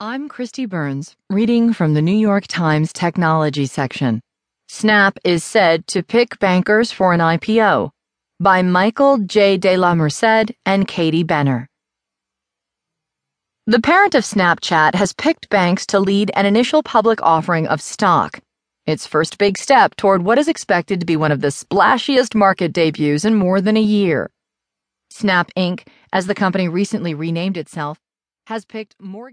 I'm Kristi Burns, reading from the New York Times Technology section. Snap is said to pick bankers for an IPO by Michael J. De La Merced and Katie Benner. The parent of Snapchat has picked banks to lead an initial public offering of stock, its first big step toward what is expected to be one of the splashiest market debuts in more than a year. Snap Inc., as the company recently renamed itself, has picked Morgan